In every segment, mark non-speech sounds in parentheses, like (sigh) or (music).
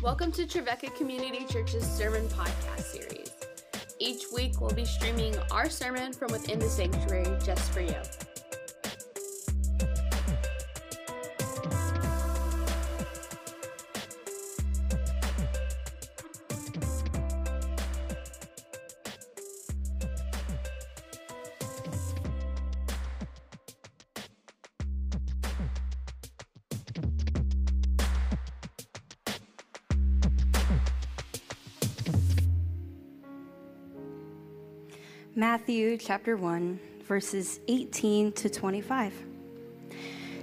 Welcome to Trevecca Community Church's Sermon Podcast Series. Each week, we'll be streaming our sermon from within the sanctuary just for you. Matthew chapter 1, verses 18 to 25.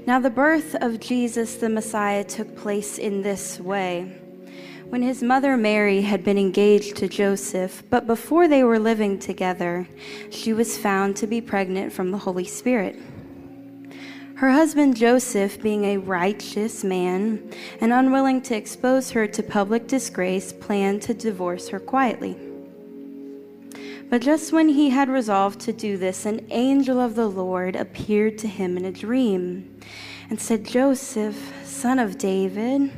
Now, the birth of Jesus the Messiah took place in this way. When his mother Mary had been engaged to Joseph, but before they were living together, she was found to be pregnant from the Holy Spirit. Her husband Joseph, being a righteous man and unwilling to expose her to public disgrace, planned to divorce her quietly. But just when he had resolved to do this, an angel of the Lord appeared to him in a dream and said, Joseph, son of David,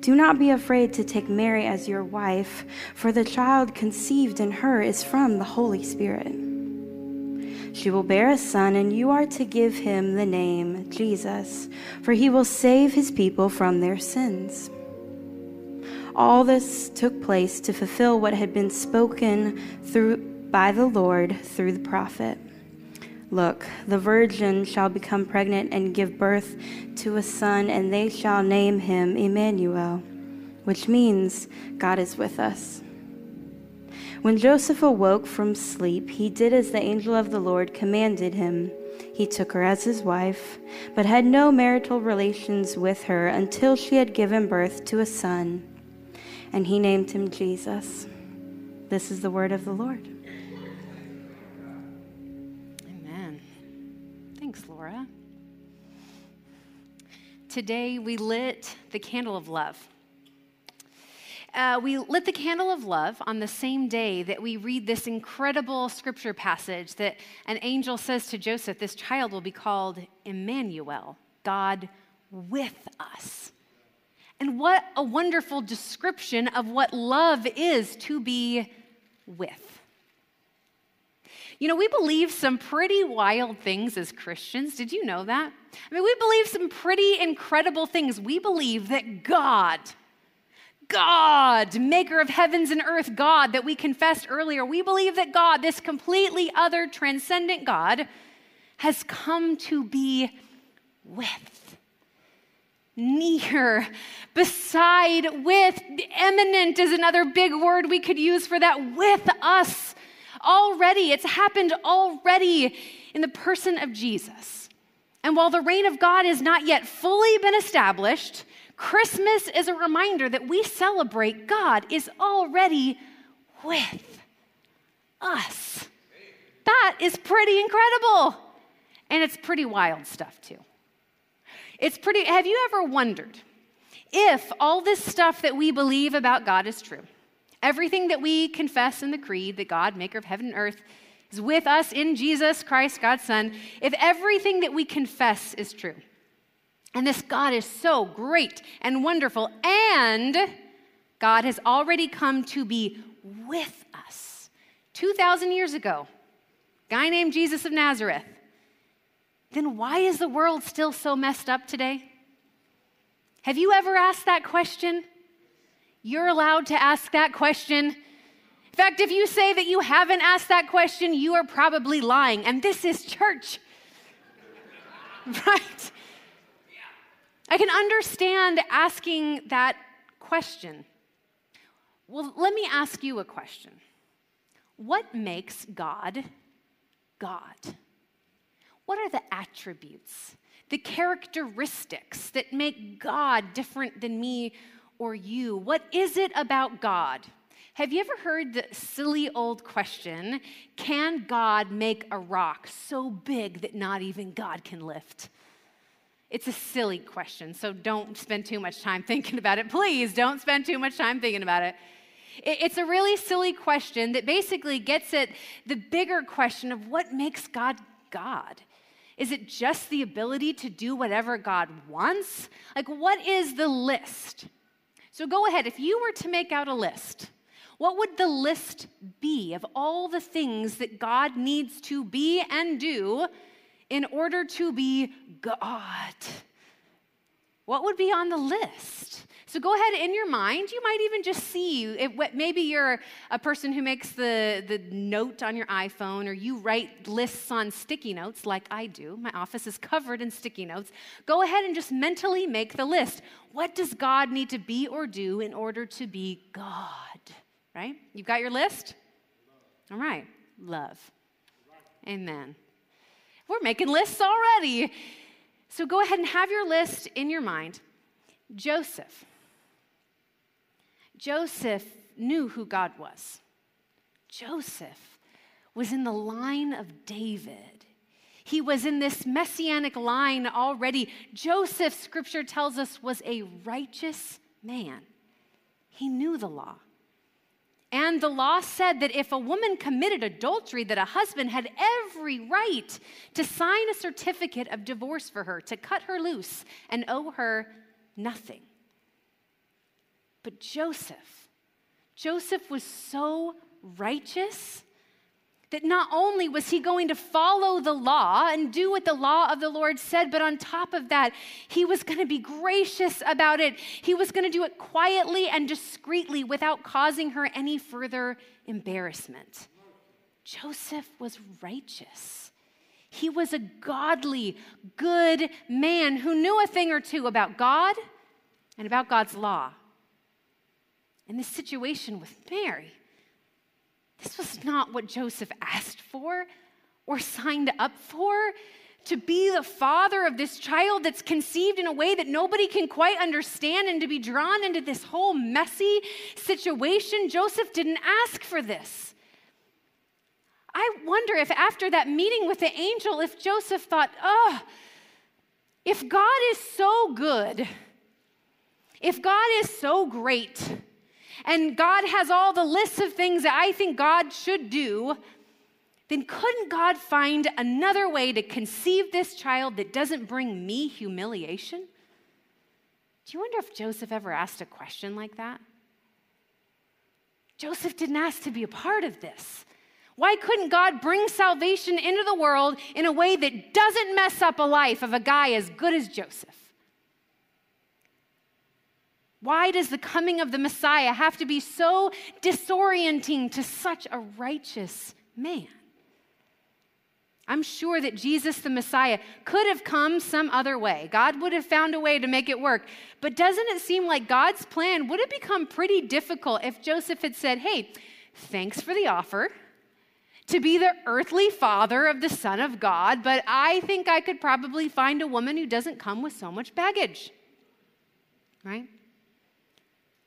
do not be afraid to take Mary as your wife, for the child conceived in her is from the Holy Spirit. She will bear a son, and you are to give him the name Jesus, for he will save his people from their sins. All this took place to fulfill what had been spoken through, by the Lord through the prophet. Look, the virgin shall become pregnant and give birth to a son, and they shall name him Emmanuel, which means God is with us. When Joseph awoke from sleep, he did as the angel of the Lord commanded him. He took her as his wife, but had no marital relations with her until she had given birth to a son and he named him Jesus. This is the word of the Lord. Amen. Thanks, Laura. Today we lit the candle of love. Uh, we lit the candle of love on the same day that we read this incredible scripture passage that an angel says to Joseph, This child will be called Emmanuel, God with us. And what a wonderful description of what love is to be with. You know, we believe some pretty wild things as Christians. Did you know that? I mean, we believe some pretty incredible things. We believe that God, God, maker of heavens and earth, God that we confessed earlier, we believe that God, this completely other transcendent God, has come to be with near, beside, with. Immanent is another big word we could use for that. With us already. It's happened already in the person of Jesus. And while the reign of God has not yet fully been established, Christmas is a reminder that we celebrate God is already with us. That is pretty incredible. And it's pretty wild stuff, too. It's pretty, have you ever wondered if all this stuff that we believe about God is true? Everything that we confess in the creed that God, maker of heaven and earth, is with us in Jesus Christ, God's Son, if everything that we confess is true, and this God is so great and wonderful, and God has already come to be with us 2,000 years ago, guy named Jesus of Nazareth, then why is the world still so messed up today? Have you ever asked that question? You're allowed to ask that question. In fact, if you say that you haven't asked that question, you are probably lying. And this is church. (laughs) right? I can understand asking that question. Well, let me ask you a question What makes God God? What are the attributes, the characteristics that make God different than me or you? What is it about God? Have you ever heard the silly old question Can God make a rock so big that not even God can lift? It's a silly question, so don't spend too much time (laughs) thinking about it. Please don't spend too much time thinking about it. It's a really silly question that basically gets at the bigger question of what makes God God. Is it just the ability to do whatever God wants? Like, what is the list? So go ahead, if you were to make out a list, what would the list be of all the things that God needs to be and do in order to be God? What would be on the list? So go ahead in your mind. You might even just see if maybe you're a person who makes the, the note on your iPhone or you write lists on sticky notes like I do. My office is covered in sticky notes. Go ahead and just mentally make the list. What does God need to be or do in order to be God? Right? You've got your list? All right. Love. Amen. We're making lists already. So go ahead and have your list in your mind. Joseph. Joseph knew who God was. Joseph was in the line of David. He was in this messianic line already. Joseph, scripture tells us, was a righteous man. He knew the law. And the law said that if a woman committed adultery, that a husband had every right to sign a certificate of divorce for her, to cut her loose and owe her nothing. But Joseph, Joseph was so righteous that not only was he going to follow the law and do what the law of the Lord said, but on top of that, he was going to be gracious about it. He was going to do it quietly and discreetly without causing her any further embarrassment. Joseph was righteous. He was a godly, good man who knew a thing or two about God and about God's law in this situation with Mary. This was not what Joseph asked for or signed up for. To be the father of this child that's conceived in a way that nobody can quite understand and to be drawn into this whole messy situation. Joseph didn't ask for this. I wonder if after that meeting with the angel, if Joseph thought, oh, if God is so good, if God is so great, and God has all the lists of things that I think God should do, then couldn't God find another way to conceive this child that doesn't bring me humiliation? Do you wonder if Joseph ever asked a question like that? Joseph didn't ask to be a part of this. Why couldn't God bring salvation into the world in a way that doesn't mess up a life of a guy as good as Joseph? Why does the coming of the Messiah have to be so disorienting to such a righteous man? I'm sure that Jesus the Messiah could have come some other way. God would have found a way to make it work. But doesn't it seem like God's plan would have become pretty difficult if Joseph had said, Hey, thanks for the offer to be the earthly father of the Son of God, but I think I could probably find a woman who doesn't come with so much baggage. Right?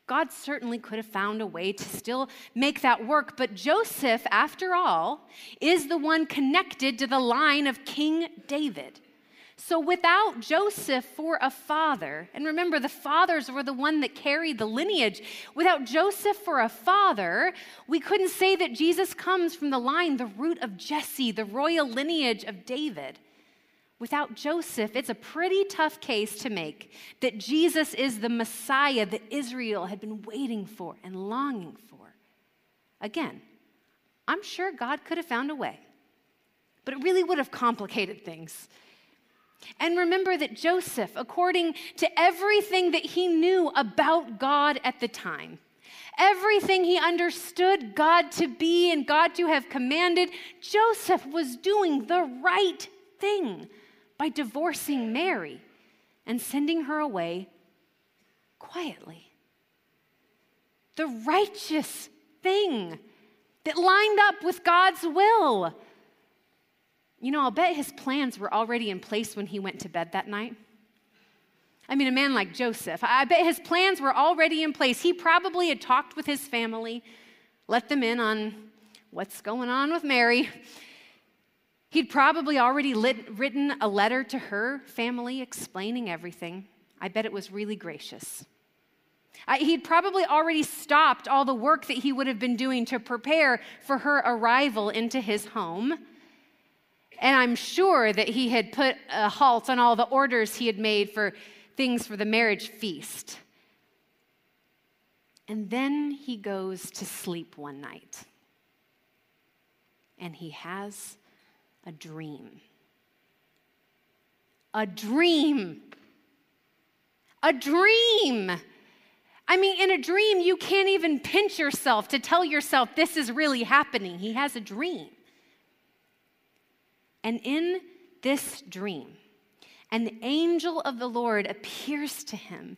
God certainly could have found a way to still make that work, but Joseph, after all, is the one connected to the line of King David. So without Joseph for a father, and remember the fathers were the one that carried the lineage, without Joseph for a father, we couldn't say that Jesus comes from the line, the root of Jesse, the royal lineage of David. Without Joseph, it's a pretty tough case to make that Jesus is the Messiah that Israel had been waiting for and longing for. Again, I'm sure God could have found a way, but it really would have complicated things. And remember that Joseph, according to everything that he knew about God at the time, everything he understood God to be and God to have commanded, Joseph was doing the right thing by divorcing Mary and sending her away quietly. The righteous thing that lined up with God's will. You know, I'll bet his plans were already in place when he went to bed that night. I mean, a man like Joseph, I bet his plans were already in place. He probably had talked with his family, let them in on what's going on with Mary, He'd probably already lit, written a letter to her family explaining everything. I bet it was really gracious. I, he'd probably already stopped all the work that he would have been doing to prepare for her arrival into his home. And I'm sure that he had put a halt on all the orders he had made for things for the marriage feast. And then he goes to sleep one night. And he has a dream. A dream. A dream. I mean, in a dream, you can't even pinch yourself to tell yourself this is really happening. He has a dream. And in this dream, an angel of the Lord appears to him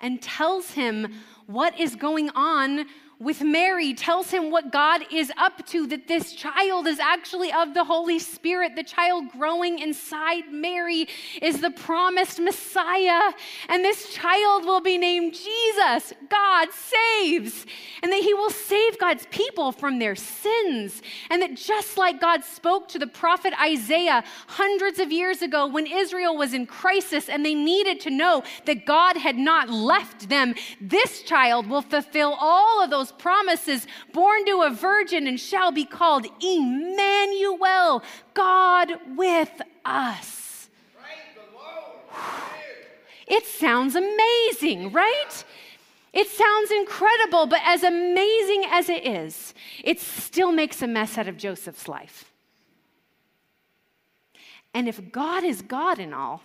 and tells him what is going on with Mary, tells him what God is up to, that this child is actually of the Holy Spirit. The child growing inside Mary is the promised Messiah, and this child will be named Jesus. God saves, and that he will save God's people from their sins. And that just like God spoke to the prophet Isaiah hundreds of years ago when Israel was in crisis and they needed to know that God had not left them, this child will fulfill all of those promises, born to a virgin and shall be called Emmanuel, God with us. It sounds amazing, right? It sounds incredible, but as amazing as it is, it still makes a mess out of Joseph's life. And if God is God in all,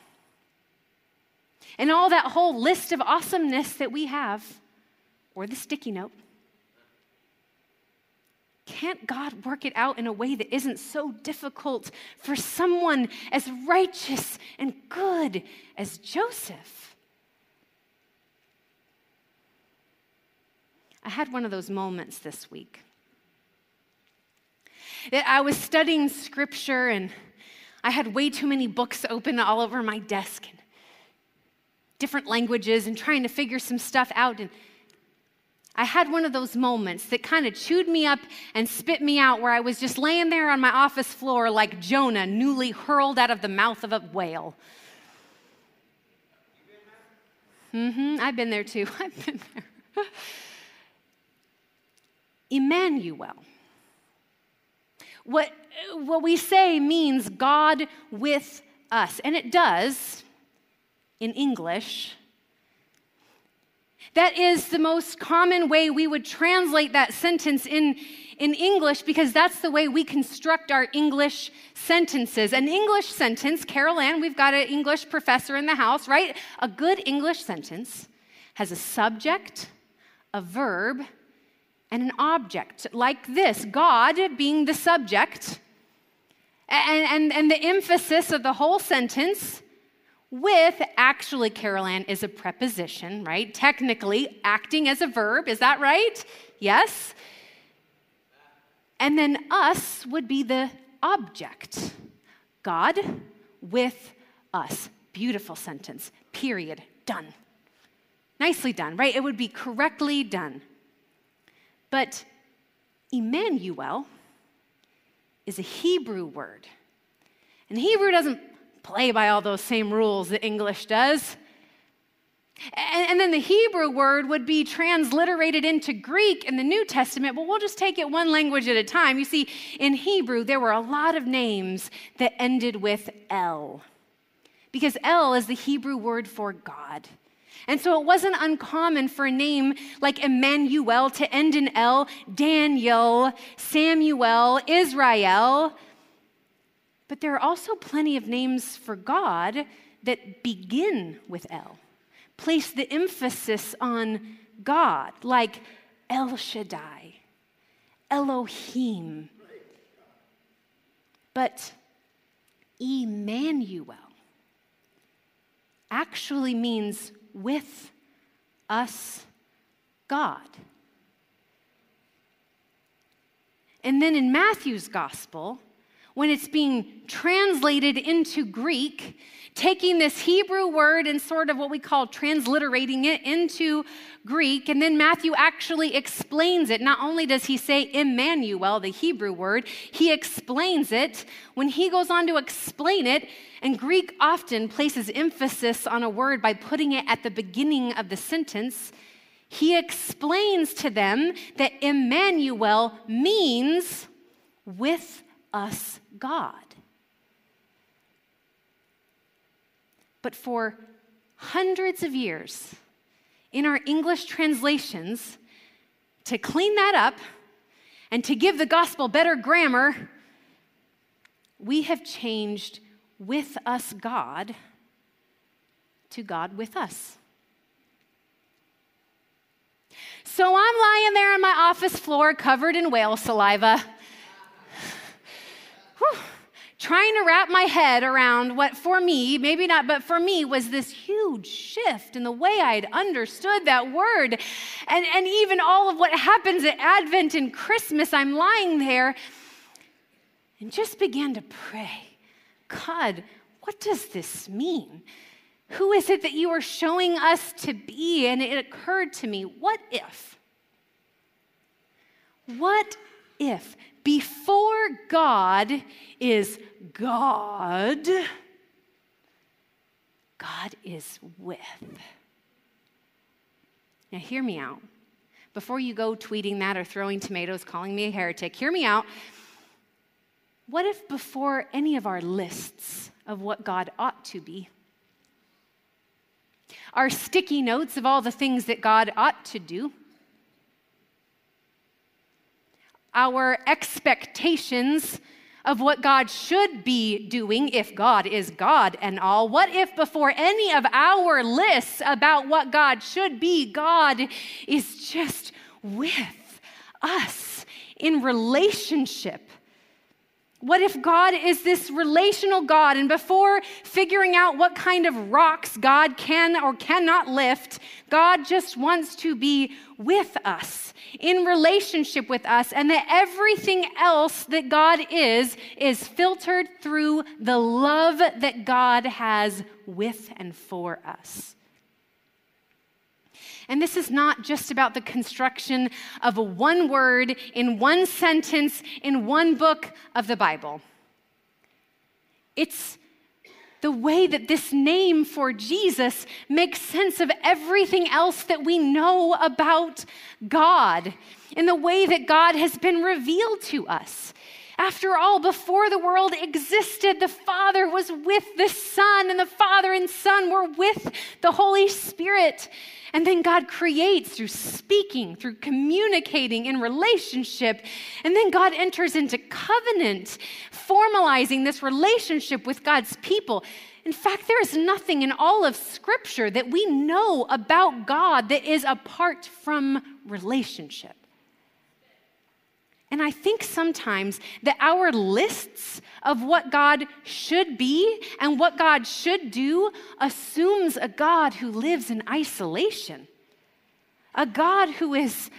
and all that whole list of awesomeness that we have, or the sticky note, can't God work it out in a way that isn't so difficult for someone as righteous and good as Joseph? I had one of those moments this week. That I was studying scripture and I had way too many books open all over my desk and different languages and trying to figure some stuff out. And I had one of those moments that kind of chewed me up and spit me out where I was just laying there on my office floor like Jonah, newly hurled out of the mouth of a whale. Mm-hmm, I've been there too. (laughs) I've been there. Emmanuel. What, what we say means God with us, and it does in English that is the most common way we would translate that sentence in, in English because that's the way we construct our English sentences. An English sentence, Carol Ann, we've got an English professor in the house, right? A good English sentence has a subject, a verb, and an object like this God being the subject, and, and, and the emphasis of the whole sentence with actually, Carol is a preposition, right? Technically, acting as a verb. Is that right? Yes? And then us would be the object. God with us. Beautiful sentence. Period. Done. Nicely done, right? It would be correctly done. But Emmanuel is a Hebrew word. And Hebrew doesn't play by all those same rules that English does. And, and, then the Hebrew word would be transliterated into Greek in the New Testament, but we'll just take it one language at a time. You see, in Hebrew, there were a lot of names that ended with El, because El is the Hebrew word for God. And so it wasn't uncommon for a name like Emmanuel to end in El, Daniel, Samuel, Israel. But there are also plenty of names for God that begin with El, place the emphasis on God, like El Shaddai, Elohim. But Emmanuel actually means with us God. And then in Matthew's gospel, when it's being translated into Greek, taking this Hebrew word and sort of what we call transliterating it into Greek. And then Matthew actually explains it. Not only does he say Emmanuel, the Hebrew word, he explains it. When he goes on to explain it, and Greek often places emphasis on a word by putting it at the beginning of the sentence. He explains to them that Emmanuel means with us God. But for hundreds of years, in our English translations, to clean that up and to give the gospel better grammar, we have changed with us God to God with us. So I'm lying there on my office floor covered in whale saliva, whew, trying to wrap my head around what for me, maybe not, but for me, was this huge shift in the way I had understood that word. And, and even all of what happens at Advent and Christmas, I'm lying there and just began to pray God, what does this mean? Who is it that you are showing us to be? And it occurred to me, what if? What if before God is God, God is with? Now, hear me out. Before you go tweeting that or throwing tomatoes, calling me a heretic, hear me out. What if before any of our lists of what God ought to be, our sticky notes of all the things that God ought to do, our expectations of what God should be doing if God is God and all? What if before any of our lists about what God should be, God is just with us in relationship? What if God is this relational God, and before figuring out what kind of rocks God can or cannot lift, God just wants to be with us, in relationship with us, and that everything else that God is, is filtered through the love that God has with and for us? And this is not just about the construction of a one word in one sentence in one book of the Bible. It's the way that this name for Jesus makes sense of everything else that we know about God, in the way that God has been revealed to us. After all, before the world existed, the Father was with the Son, and the Father and Son were with the Holy Spirit. And then God creates through speaking, through communicating in relationship. And then God enters into covenant, formalizing this relationship with God's people. In fact, there is nothing in all of Scripture that we know about God that is apart from relationship. And I think sometimes that our lists of what God should be and what God should do assumes a God who lives in isolation, a God who is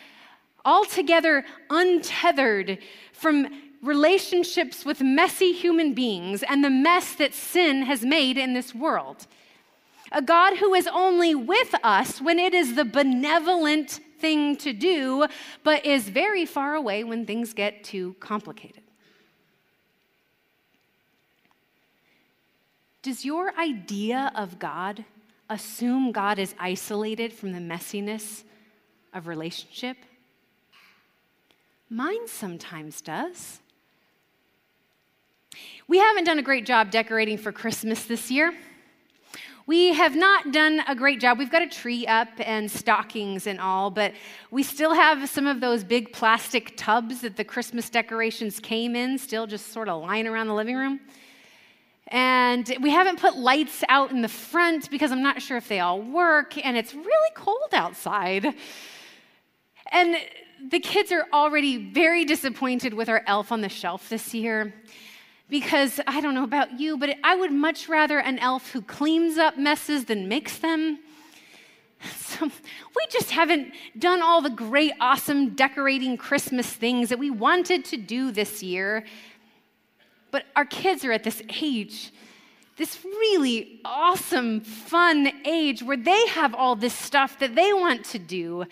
altogether untethered from relationships with messy human beings and the mess that sin has made in this world. A God who is only with us when it is the benevolent thing to do, but is very far away when things get too complicated. Does your idea of God assume God is isolated from the messiness of relationship? Mine sometimes does. We haven't done a great job decorating for Christmas this year. We have not done a great job. We've got a tree up and stockings and all, but we still have some of those big plastic tubs that the Christmas decorations came in, still just sort of lying around the living room. And we haven't put lights out in the front because I'm not sure if they all work, and it's really cold outside. And the kids are already very disappointed with our elf on the shelf this year because I don't know about you, but I would much rather an elf who cleans up messes than makes them. (laughs) So we just haven't done all the great, awesome decorating Christmas things that we wanted to do this year. But our kids are at this age, this really awesome, fun age where they have all this stuff that they want to do.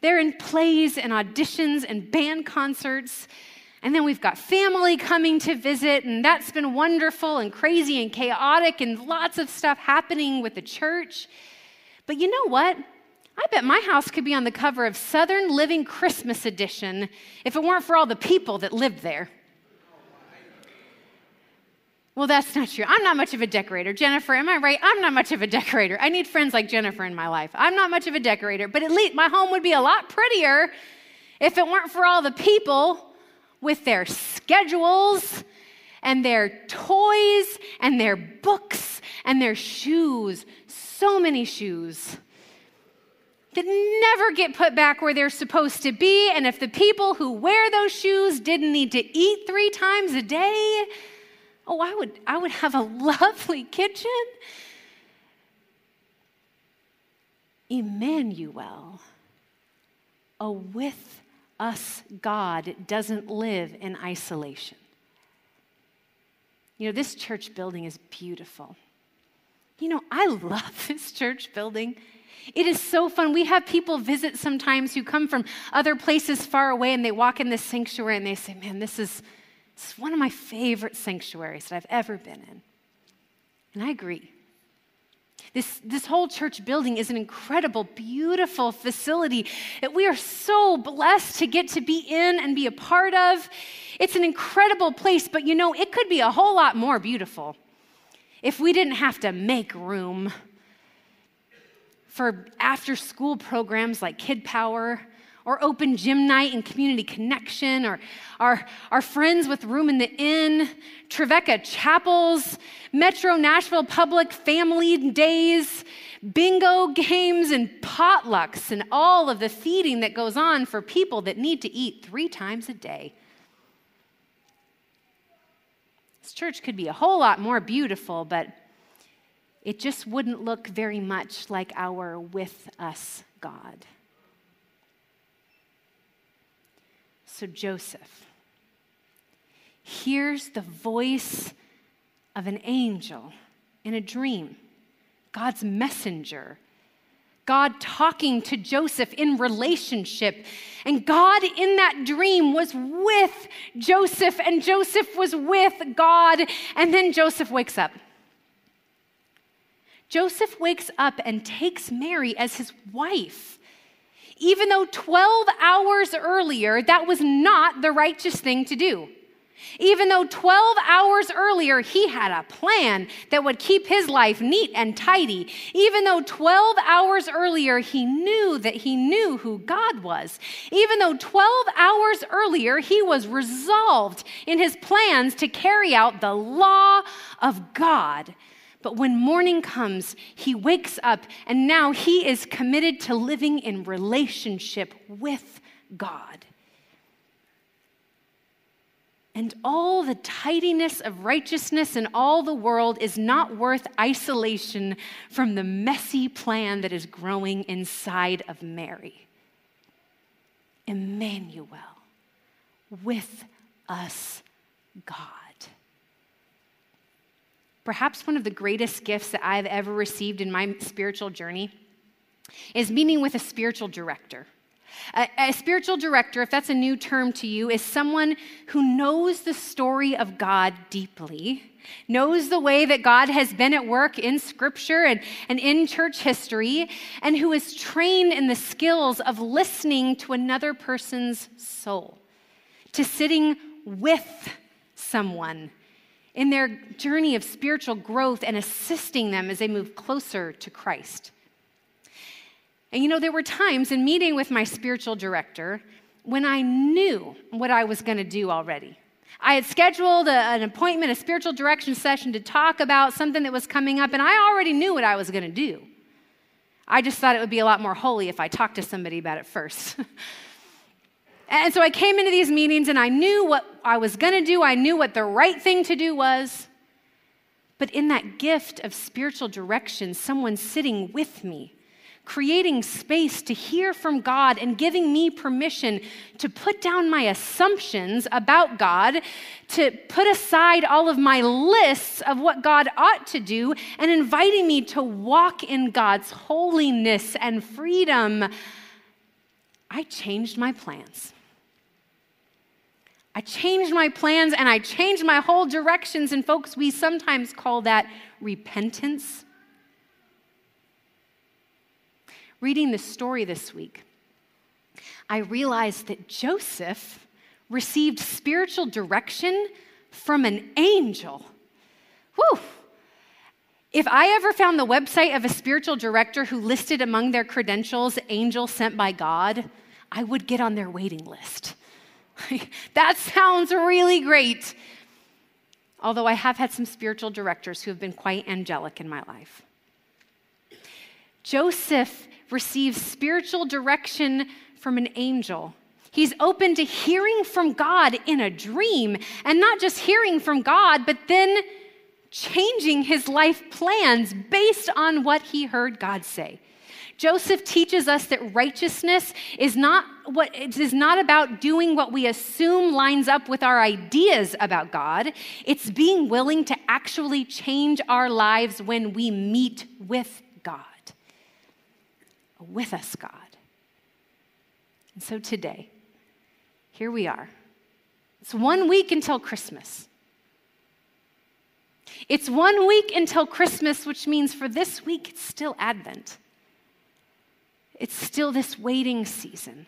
They're in plays and auditions and band concerts. And then we've got family coming to visit, and that's been wonderful and crazy and chaotic, and lots of stuff happening with the church. But you know what? I bet my house could be on the cover of Southern Living Christmas Edition if it weren't for all the people that lived there. Well, that's not true. I'm not much of a decorator. Jennifer, am I right? I'm not much of a decorator. I need friends like Jennifer in my life. I'm not much of a decorator, but at least my home would be a lot prettier if it weren't for all the people with their schedules and their toys and their books and their shoes. So many shoes that never get put back where they're supposed to be. And if the people who wear those shoes didn't need to eat three times a day, oh, I would, I would have a (laughs) lovely kitchen. Emmanuel, a with us God, doesn't live in isolation. You know, this church building is beautiful. You know, I love (laughs) this church building. It is so fun. We have people visit sometimes who come from other places far away and they walk in this sanctuary and they say, Man, this is, this is one of my favorite sanctuaries that I've ever been in. And I agree. This, this whole church building is an incredible, beautiful facility that we are so blessed to get to be in and be a part of. It's an incredible place, but you know, it could be a whole lot more beautiful if we didn't have to make room for after school programs like Kid Power or open gym night and community connection, or our, our friends with Room in the Inn, Trevecca Chapels, Metro Nashville Public Family Days, bingo games, and potlucks, and all of the feeding that goes on for people that need to eat three times a day. This church could be a whole lot more beautiful, but it just wouldn't look very much like our with us God. So Joseph hears the voice of an angel in a dream, God's messenger. God talking to Joseph in relationship. And God in that dream was with Joseph, and Joseph was with God. And then Joseph wakes up. Joseph wakes up and takes Mary as his wife. Even though 12 hours earlier, that was not the righteous thing to do. Even though 12 hours earlier he had a plan that would keep his life neat and tidy, even though 12 hours earlier he knew that he knew who God was, even though 12 hours earlier he was resolved in his plans to carry out the law of God, but when morning comes, he wakes up and now he is committed to living in relationship with God. And all the tidiness of righteousness in all the world is not worth isolation from the messy plan that is growing inside of Mary. Emmanuel, with us, God. Perhaps one of the greatest gifts that I've ever received in my spiritual journey is meeting with a spiritual director. A, a, spiritual director, if that's a new term to you, is someone who knows the story of God deeply, knows the way that God has been at work in Scripture and, and in church history, and who is trained in the skills of listening to another person's soul, to sitting with someone in their journey of spiritual growth and assisting them as they move closer to Christ. And you know, there were times in meeting with my spiritual director when I knew what I was going to do already. I had scheduled a, an appointment, a spiritual direction session to talk about something that was coming up, and I already knew what I was going to do. I just thought it would be a lot more holy if I talked to somebody about it first. (laughs) And so I came into these meetings and I knew what I was going to do, I knew what the right thing to do was. But in that gift of spiritual direction, someone sitting with me, creating space to hear from God and giving me permission to put down my assumptions about God, to put aside all of my lists of what God ought to do, and inviting me to walk in God's holiness and freedom, I changed my plans. I changed my plans and I changed my whole directions. And folks, we sometimes call that repentance. Reading the story this week, I realized that Joseph received spiritual direction from an angel Whew. If I ever found the website of a spiritual director who listed among their credentials angel sent by God, I would get on their waiting list. That sounds really great. Although I have had some spiritual directors who have been quite angelic in my life. Joseph receives spiritual direction from an angel. He's open to hearing from God in a dream, and not just hearing from God, but then changing his life plans based on what he heard God say. Joseph teaches us that righteousness is not what it is not about doing what we assume lines up with our ideas about God. It's being willing to actually change our lives when we meet with God. With us, God. And so today, here we are. It's one week until Christmas. It's one week until Christmas, which means for this week, it's still Advent. It's still this waiting season.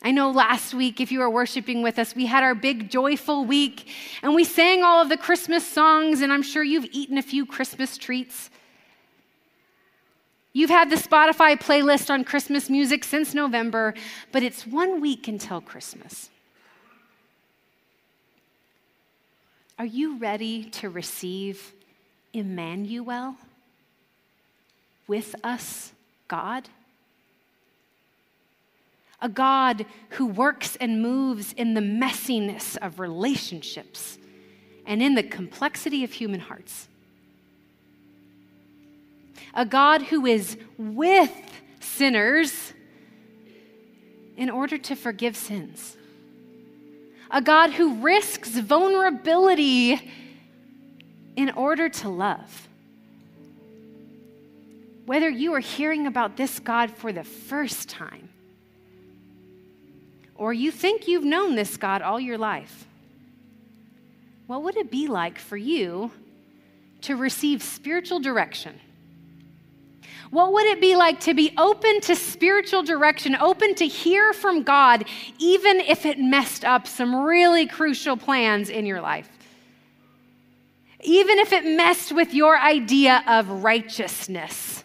I know last week, if you were worshiping with us, we had our big joyful week and we sang all of the Christmas songs, and I'm sure you've eaten a few Christmas treats. You've had the Spotify playlist on Christmas music since November, but it's one week until Christmas. Are you ready to receive Emmanuel with us, God? A God who works and moves in the messiness of relationships and in the complexity of human hearts. A God who is with sinners in order to forgive sins a God who risks vulnerability in order to love. Whether you are hearing about this God for the first time, or you think you've known this God all your life, what would it be like for you to receive spiritual direction? What would it be like to be open to spiritual direction, open to hear from God, even if it messed up some really crucial plans in your life? Even if it messed with your idea of righteousness.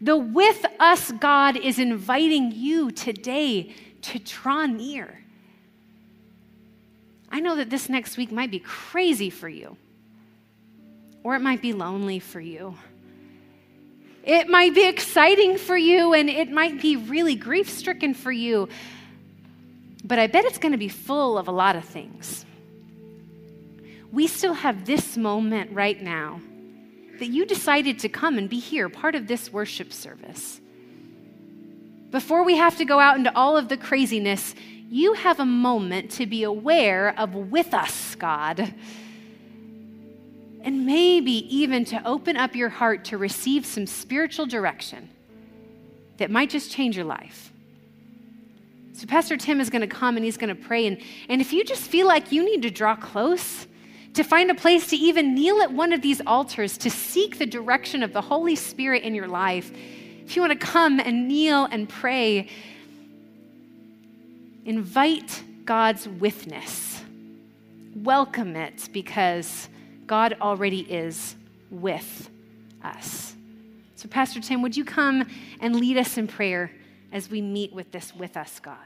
The with us God is inviting you today to draw near. I know that this next week might be crazy for you, or it might be lonely for you. It might be exciting for you and it might be really grief stricken for you, but I bet it's going to be full of a lot of things. We still have this moment right now that you decided to come and be here, part of this worship service. Before we have to go out into all of the craziness, you have a moment to be aware of with us, God and maybe even to open up your heart to receive some spiritual direction that might just change your life. So, Pastor Tim is going to come and he's going to pray. And, and if you just feel like you need to draw close, to find a place to even kneel at one of these altars to seek the direction of the Holy Spirit in your life, if you want to come and kneel and pray, invite God's witness. Welcome it because God already is with us. So, Pastor Tim, would you come and lead us in prayer as we meet with this with us, God?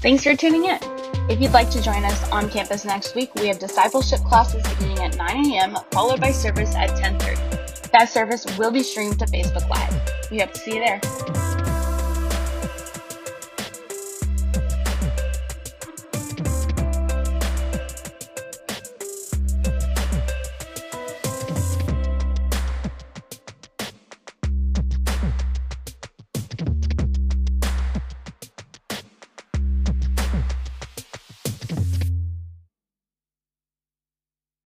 Thanks for tuning in. If you'd like to join us on campus next week, we have discipleship classes beginning at 9 a.m., followed by service at 10:30. That service will be streamed to Facebook Live. We hope to see you there.